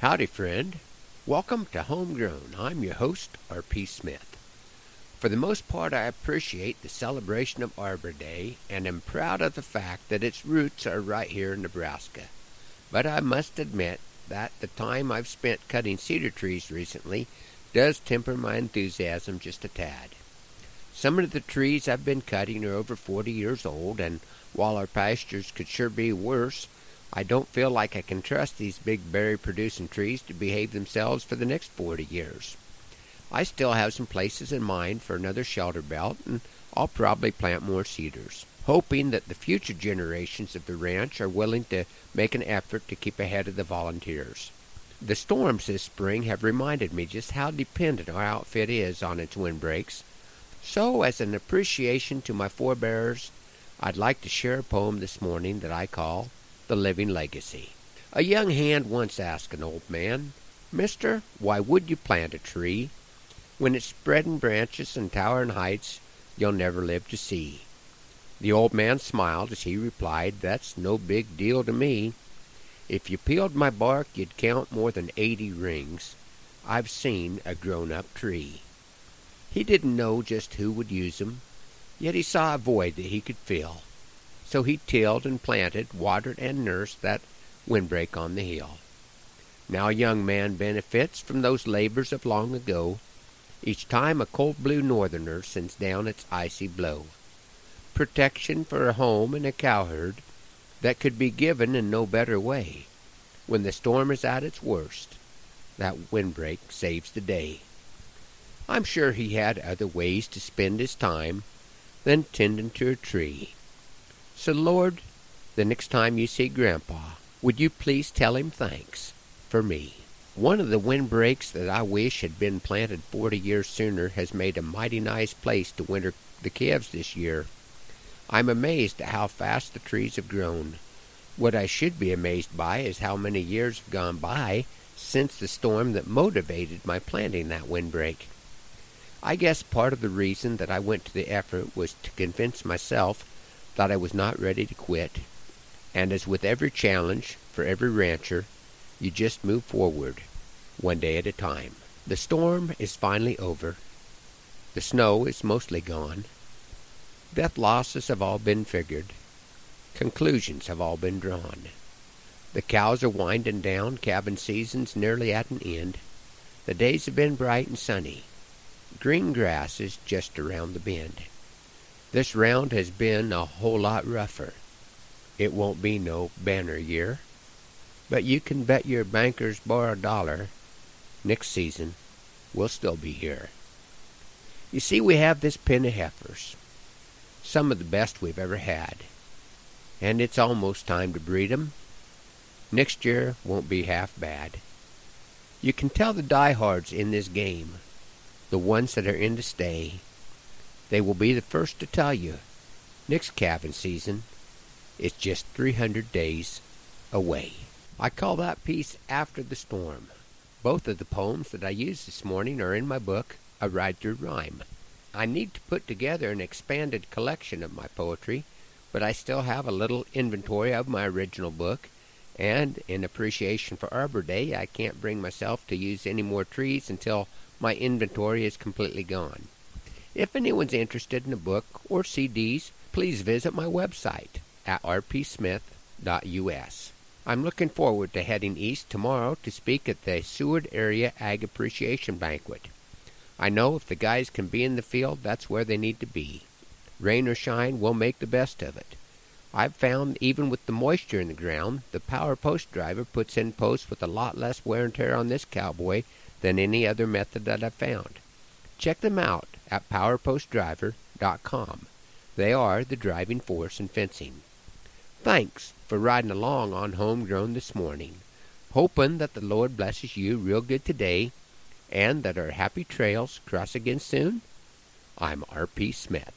Howdy, friend. Welcome to Homegrown. I'm your host, R.P. Smith. For the most part, I appreciate the celebration of Arbor Day and am proud of the fact that its roots are right here in Nebraska. But I must admit that the time I've spent cutting cedar trees recently does temper my enthusiasm just a tad. Some of the trees I've been cutting are over 40 years old, and while our pastures could sure be worse, I don't feel like I can trust these big berry producing trees to behave themselves for the next 40 years. I still have some places in mind for another shelter belt, and I'll probably plant more cedars, hoping that the future generations of the ranch are willing to make an effort to keep ahead of the volunteers. The storms this spring have reminded me just how dependent our outfit is on its windbreaks. So, as an appreciation to my forebears, I'd like to share a poem this morning that I call the living legacy. A young hand once asked an old man, Mister, why would you plant a tree? When it's spreading branches and towering heights you'll never live to see. The old man smiled as he replied, That's no big deal to me. If you peeled my bark, you'd count more than eighty rings. I've seen a grown up tree. He didn't know just who would use him, yet he saw a void that he could fill. So he tilled and planted, watered and nursed that windbreak on the hill. Now a young man benefits from those labors of long ago, each time a cold blue northerner sends down its icy blow. Protection for a home and a cowherd that could be given in no better way. When the storm is at its worst, that windbreak saves the day. I'm sure he had other ways to spend his time than tending to a tree. So, Lord, the next time you see Grandpa, would you please tell him thanks for me? One of the windbreaks that I wish had been planted forty years sooner has made a mighty nice place to winter the calves this year. I'm amazed at how fast the trees have grown. What I should be amazed by is how many years have gone by since the storm that motivated my planting that windbreak. I guess part of the reason that I went to the effort was to convince myself that I was not ready to quit. And as with every challenge for every rancher, you just move forward, one day at a time. The storm is finally over. The snow is mostly gone. Death losses have all been figured. Conclusions have all been drawn. The cows are winding down, calving season's nearly at an end. The days have been bright and sunny. Green grass is just around the bend. This round has been a whole lot rougher. It won't be no banner year, but you can bet your bankers bar a dollar next season we'll still be here. You see, we have this pen of heifers, some of the best we've ever had, and it's almost time to breed 'em. Next year won't be half bad. You can tell the diehards in this game, the ones that are in to stay, they will be the first to tell you next calving season is just 300 days away. I call that piece After the Storm. Both of the poems that I used this morning are in my book, A Ride Through Rhyme. I need to put together an expanded collection of my poetry, but I still have a little inventory of my original book, and in appreciation for Arbor Day, I can't bring myself to use any more trees until my inventory is completely gone. If anyone's interested in a book or CDs, please visit my website at rpsmith.us. I'm looking forward to heading east tomorrow to speak at the Seward Area Ag Appreciation Banquet. I know if the guys can be in the field, that's where they need to be. Rain or shine, we'll make the best of it. I've found even with the moisture in the ground, the power post driver puts in posts with a lot less wear and tear on this cowboy than any other method that I've found. Check them out at powerpostdriver.com. They are the driving force in fencing. Thanks for riding along on Homegrown this morning. Hoping that the Lord blesses you real good today and that our happy trails cross again soon. I'm R.P. Smith.